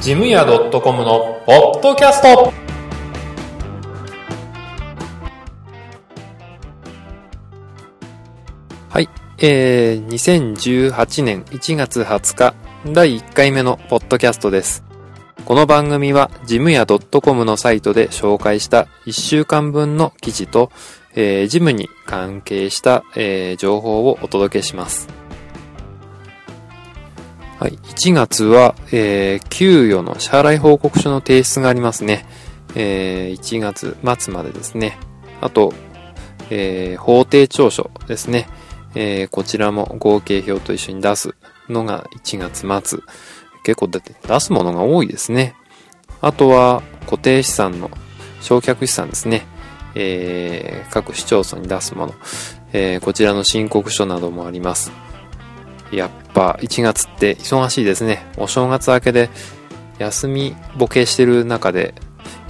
ジムヤ .com のポッドキャストはい、えー、2018年1月20日第1回目のポッドキャストです。この番組はジムヤ .com のサイトで紹介した1週間分の記事と、えージムに関係した、えー情報をお届けします。はい、1月は、えー給与の支払い報告書の提出がありますね。えー1月末までですね。あと、えー法定調書ですね。えーこちらも合計表と一緒に出すのが1月末。結構だって出すものが多いですね。あとは固定資産の焼却資産ですね。えー各市町村に出すもの。えーこちらの申告書などもあります。やっぱ1月って忙しいですね。お正月明けで休みボケしてる中で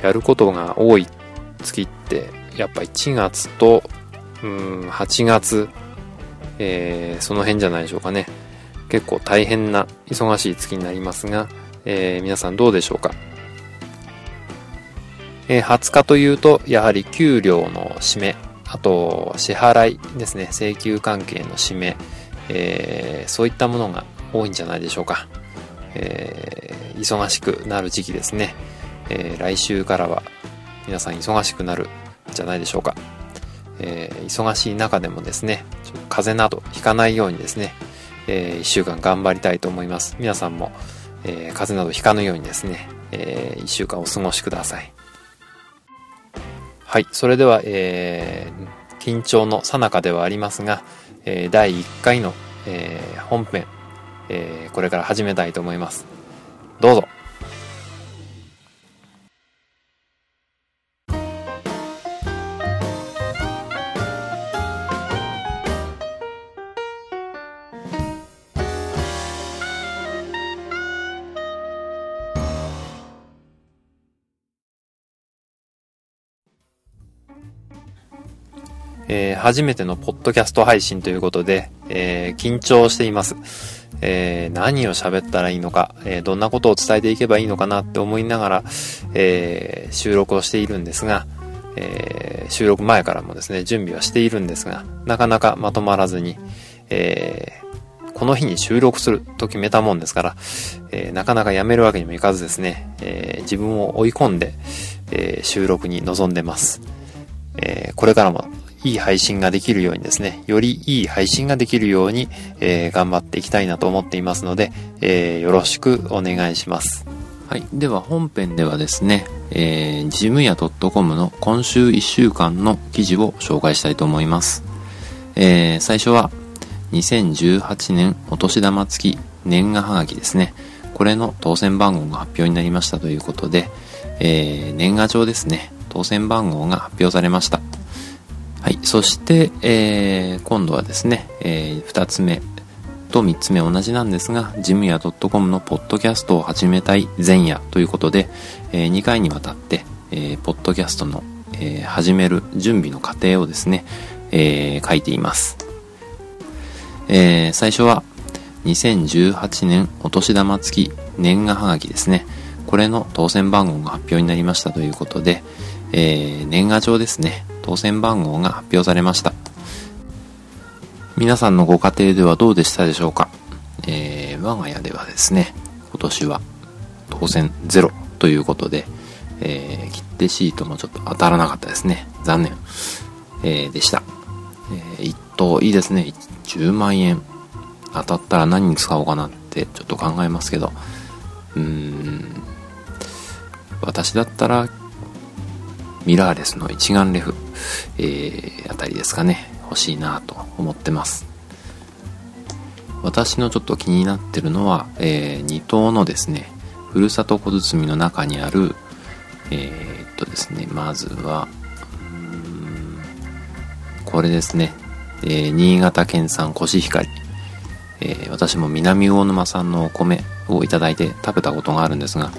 やることが多い月ってやっぱ1月とうん8月、えーその辺じゃないでしょうかね。結構大変な忙しい月になりますが、えー皆さんどうでしょうか。えー20日というと、やはり給料の締め、あと支払いですね、請求関係の締め、えーそういったものが多いんじゃないでしょうか。えー忙しくなる時期ですね。えー来週からは皆さん忙しくなるんじゃないでしょうか。え忙しい中でもですね、ちょっと風邪などひかないようにですね、え1週間頑張りたいと思います。皆さんも、え風邪などひかぬようにですね、え1週間お過ごしください。はい、それでは、え緊張の最中ではありますが、えー第1回の、えー本編、えーこれから始めたいと思います。どうぞ。えー初めてのポッドキャスト配信ということで、えー緊張しています。えー何を喋ったらいいのか、えどんなことを伝えていけばいいのかなって思いながら、え収録をしているんですが、え収録前からもですね、準備はしているんですが、なかなかまとまらずに、えこの日に収録すると決めたもんですから、えなかなかやめるわけにもいかずですね、え自分を追い込んで、え収録に臨んでます。えこれからもいい配信ができるようにですね、よりいい配信ができるように、えー頑張っていきたいなと思っていますので、えーよろしくお願いします。はい。では本編ではですね、えー、ジムヤ .com の今週1週間の記事を紹介したいと思います。えー最初は2018年お年玉付き年賀はがきですね。これの当選番号が発表になりましたということで、えー年賀状ですね。当選番号が発表されました。はい。そして、えー今度はですね、えー2つ目と3つ目同じなんですが、ジムヤ .com のポッドキャストを始めたい前夜ということで、えー2回にわたって、えーポッドキャストの、えー始める準備の過程をですね、えー書いています。えー最初は2018年お年玉付き年賀はがきですね。これの当選番号が発表になりましたということで、えー年賀状ですね。当選番号が発表されました。皆さんのご家庭ではどうでしたでしょうか、えー我が家ではですね、今年は当選ゼロということで、えー切手シートもちょっと当たらなかったですね。残念。えーでした。えー一等いいですね。10万円当たったら何に使おうかなってちょっと考えますけど、うーん、私だったらミラーレスの一眼レフ、えー、あたりですかね、欲しいなと思ってます。私のちょっと気になってるのは、えー、2等のですね、ふるさと小包の中にある、えー、っとですね、まずは、これですね、えー新潟県産コシヒカリ。えー私も南魚沼産のお米をいただいて食べたことがあるんですが、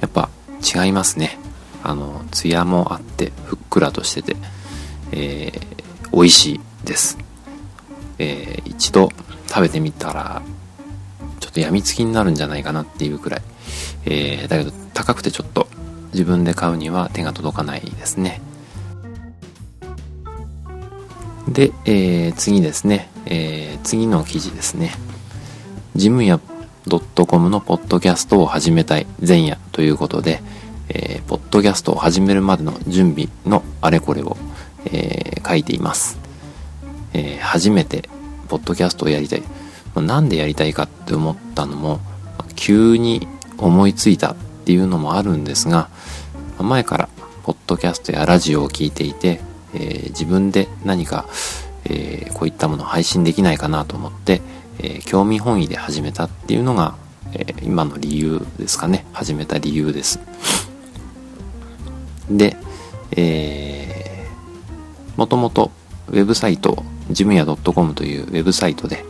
やっぱ違いますね。あの、ツヤもあって、ふっくらとしてて、えー美味しいです。えー一度食べてみたら、ちょっと病みつきになるんじゃないかなっていうくらい、えー、だけど高くてちょっと自分で買うには手が届かないですね。で、えー、次ですね、えー、次の記事ですね。ジムヤ .com のポッドキャストを始めたい前夜ということで、えー、ポッドキャストを始めるまでの準備のあれこれを、えー、書いています。えー、初めてポッドキャストをやりたい。なんでやりたいかって思ったのも、急に思いついたっていうのもあるんですが、前からポッドキャストやラジオを聴いていて、えー、自分で何か、えー、こういったものを配信できないかなと思って、えー、興味本位で始めたっていうのが、え今の理由ですかね始めた理由ですで、えー、もともとウェブサイトジムヤ .com というウェブサイトで、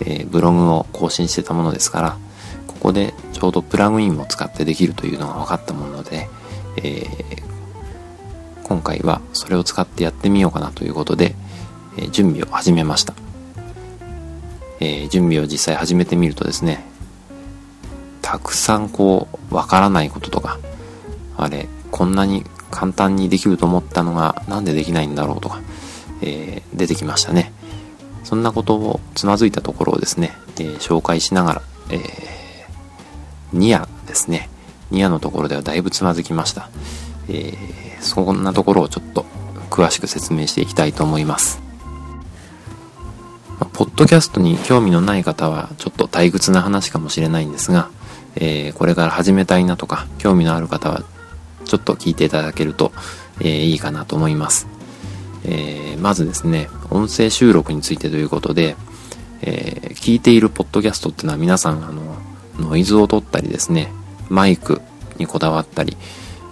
えーブログを更新してたものですからここでちょうどプラグインを使ってできるというのが分かったもので、えー、今回はそれを使ってやってみようかなということで、えー、準備を始めました、えー、準備を実際始めてみるとですねたくさんこうわからないこととかあれこんなに簡単にできると思ったのがなんでできないんだろうとか、えー、出てきましたね。そんなことをつまずいたところをですね、えー、紹介しながら、えー、ニアですね。ニアのところではだいぶつまずきました、えー、そんなところをちょっと詳しく説明していきたいと思います。ポッドキャストに興味のない方はちょっと退屈な話かもしれないんですが、えー、これから始めたいなとか興味のある方はちょっと聞いていただけると、えー、いいかなと思います。えー、まずですね、音声収録についてということで、えー、聞いているポッドキャストっていうのは皆さん、あの、ノイズを取ったりですね、マイクにこだわったり、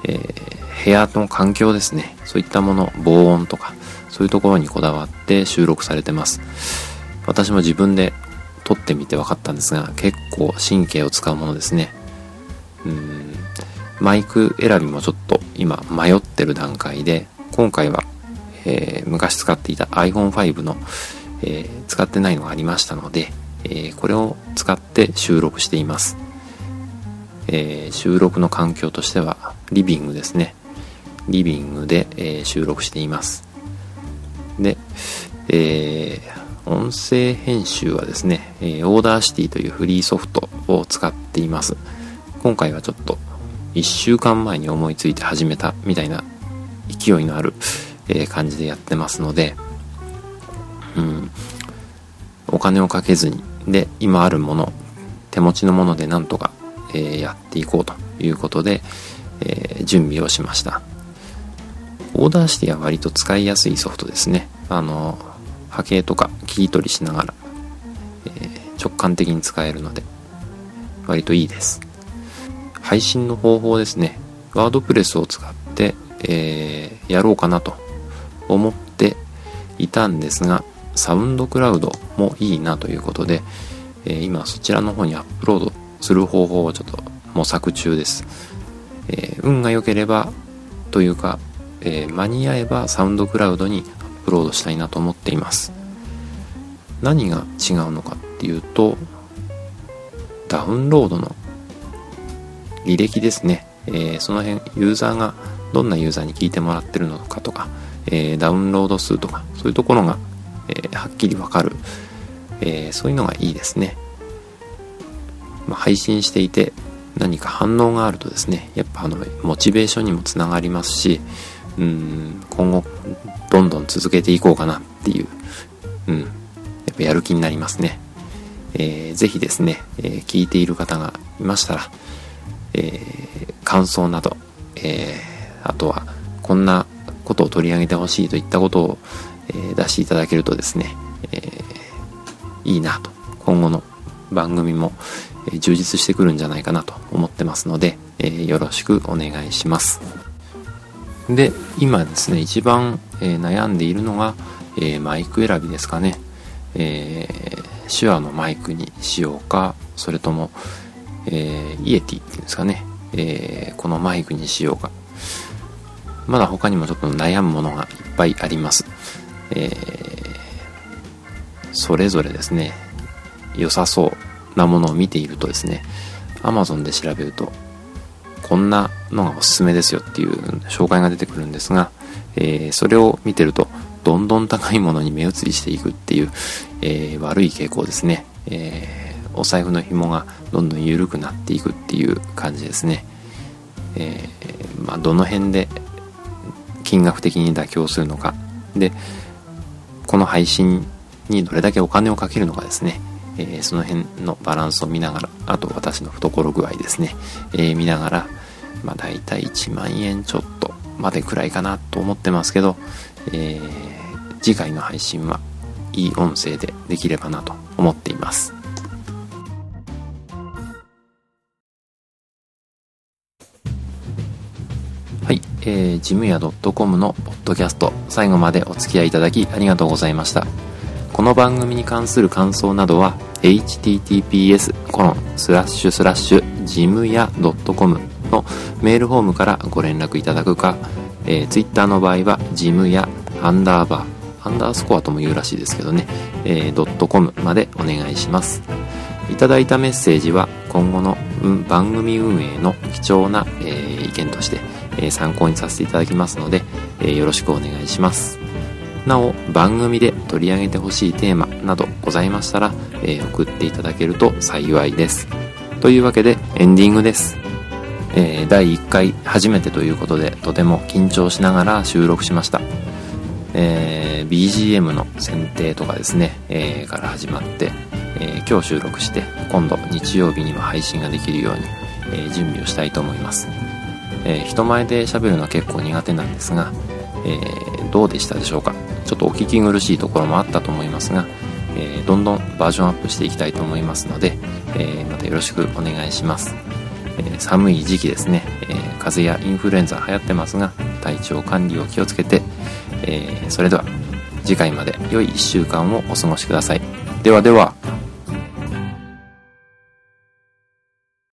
えー、部屋の環境ですね。そういったもの、防音とか、そういうところにこだわって収録されてます。私も自分で撮ってみて分かったんですが、結構神経を使うものですね。うん、マイク選びもちょっと今迷ってる段階で、今回は、えー、昔使っていた iPhone5 の、えー、使ってないのがありましたので、えこれを使って収録しています。えー、収録の環境としてはリビングですね。リビングで、えー、収録しています。で、えー、音声編集はですね、え Audacity というフリーソフトを使っています。今回はちょっと1週間前に思いついて始めたみたいな勢いのある、え感じでやってますのでうん。お金をかけずにで今あるもの手持ちのものでなんとかえー、やっていこうということで、えー、準備をしました。Audacity は割と使いやすいソフトですね。あの波形とか切り取りしながら、えー、直感的に使えるので割といいです。配信の方法ですね WordPress を使って、えー、やろうかなと思っていたんですが SoundCloud もいいなということで、えー、今そちらの方にアップロードする方法をちょっと模索中です。えー、運が良ければというか、えー、間に合えばサウンドクラウドにアップロードしたいなと思っています。何が違うのかっていうと、ダウンロードの履歴ですね。えー、その辺、ユーザーがどんなユーザーに聞いてもらってるのかとか、えー、ダウンロード数とか、そういうところが、えー、はっきりわかる、えそういうのがいいですね。まあ、配信していて何か反応があるとですねやっぱあのモチベーションにもつながりますしうん今後どんどん続けていこうかなっていう、うん、やっぱやる気になりますね。えー、ぜひですね、えー、聞いている方がいましたら、えー、感想など、えー、あとはこんなことを取り上げてほしいといったことを、えー、出していただけるとですね、えー、いいなと今後の番組も、充実してくるんじゃないかなと思ってますので、えー、よろしくお願いします。で、今ですね、一番、えー、悩んでいるのが、えー、マイク選びですかね。え手話のマイクにしようか、それとも、えーイエティっていうんですかね、えーこのマイクにしようか。まだ他にもちょっと悩むものがいっぱいあります。えーそれぞれですね、良さそうなものを見ているとですね Amazon で調べるとこんなのがおすすめですよっていう紹介が出てくるんですが、えー、それを見てるとどんどん高いものに目移りしていくっていう、えー、悪い傾向ですね、えー、お財布の紐がどんどん緩くなっていくっていう感じですね、えー、まあ、どの辺で金額的に妥協するのか。でこの配信にどれだけお金をかけるのかですね、えー、その辺のバランスを見ながらあと私の懐具合ですね、えー、見ながら、まあ、大体1万円ちょっとまでくらいかなと思ってますけど、えー、次回の配信はいい音声でできればなと思っています。えー、ジムヤ .com のポッドキャスト。最後までお付き合いいただきありがとうございました。この番組に関する感想などは https コロンスラッシュスラッシュジムヤ .com のメールフォームからご連絡いただくか、えー、Twitter の場合はジムヤアンダーバーアンダースコアとも言うらしいですけどね、えー、ドットコムまでお願いします。いただいたメッセージは今後の、うん、番組運営の貴重な、えー、意見としてえ参考にさせていただきますので、えよろしくお願いします。なお、番組で取り上げてほしいテーマなどございましたら、え送っていただけると幸いです。というわけでエンディングです。えー、第1回初めてということでとても緊張しながら収録しました。えー、BGM の選定とかですね、えー、から始まって、え今日収録して今度日曜日には配信ができるように、え準備をしたいと思います。えー、人前で喋るのは結構苦手なんですが、えー、どうでしたでしょうか？ちょっとお聞き苦しいところもあったと思いますが、えー、どんどんバージョンアップしていきたいと思いますので、えまたよろしくお願いします、え寒い時期ですね、え風邪やインフルエンザ流行ってますが体調管理を気をつけて、えそれでは次回まで良い1週間をお過ごしください。ではでは。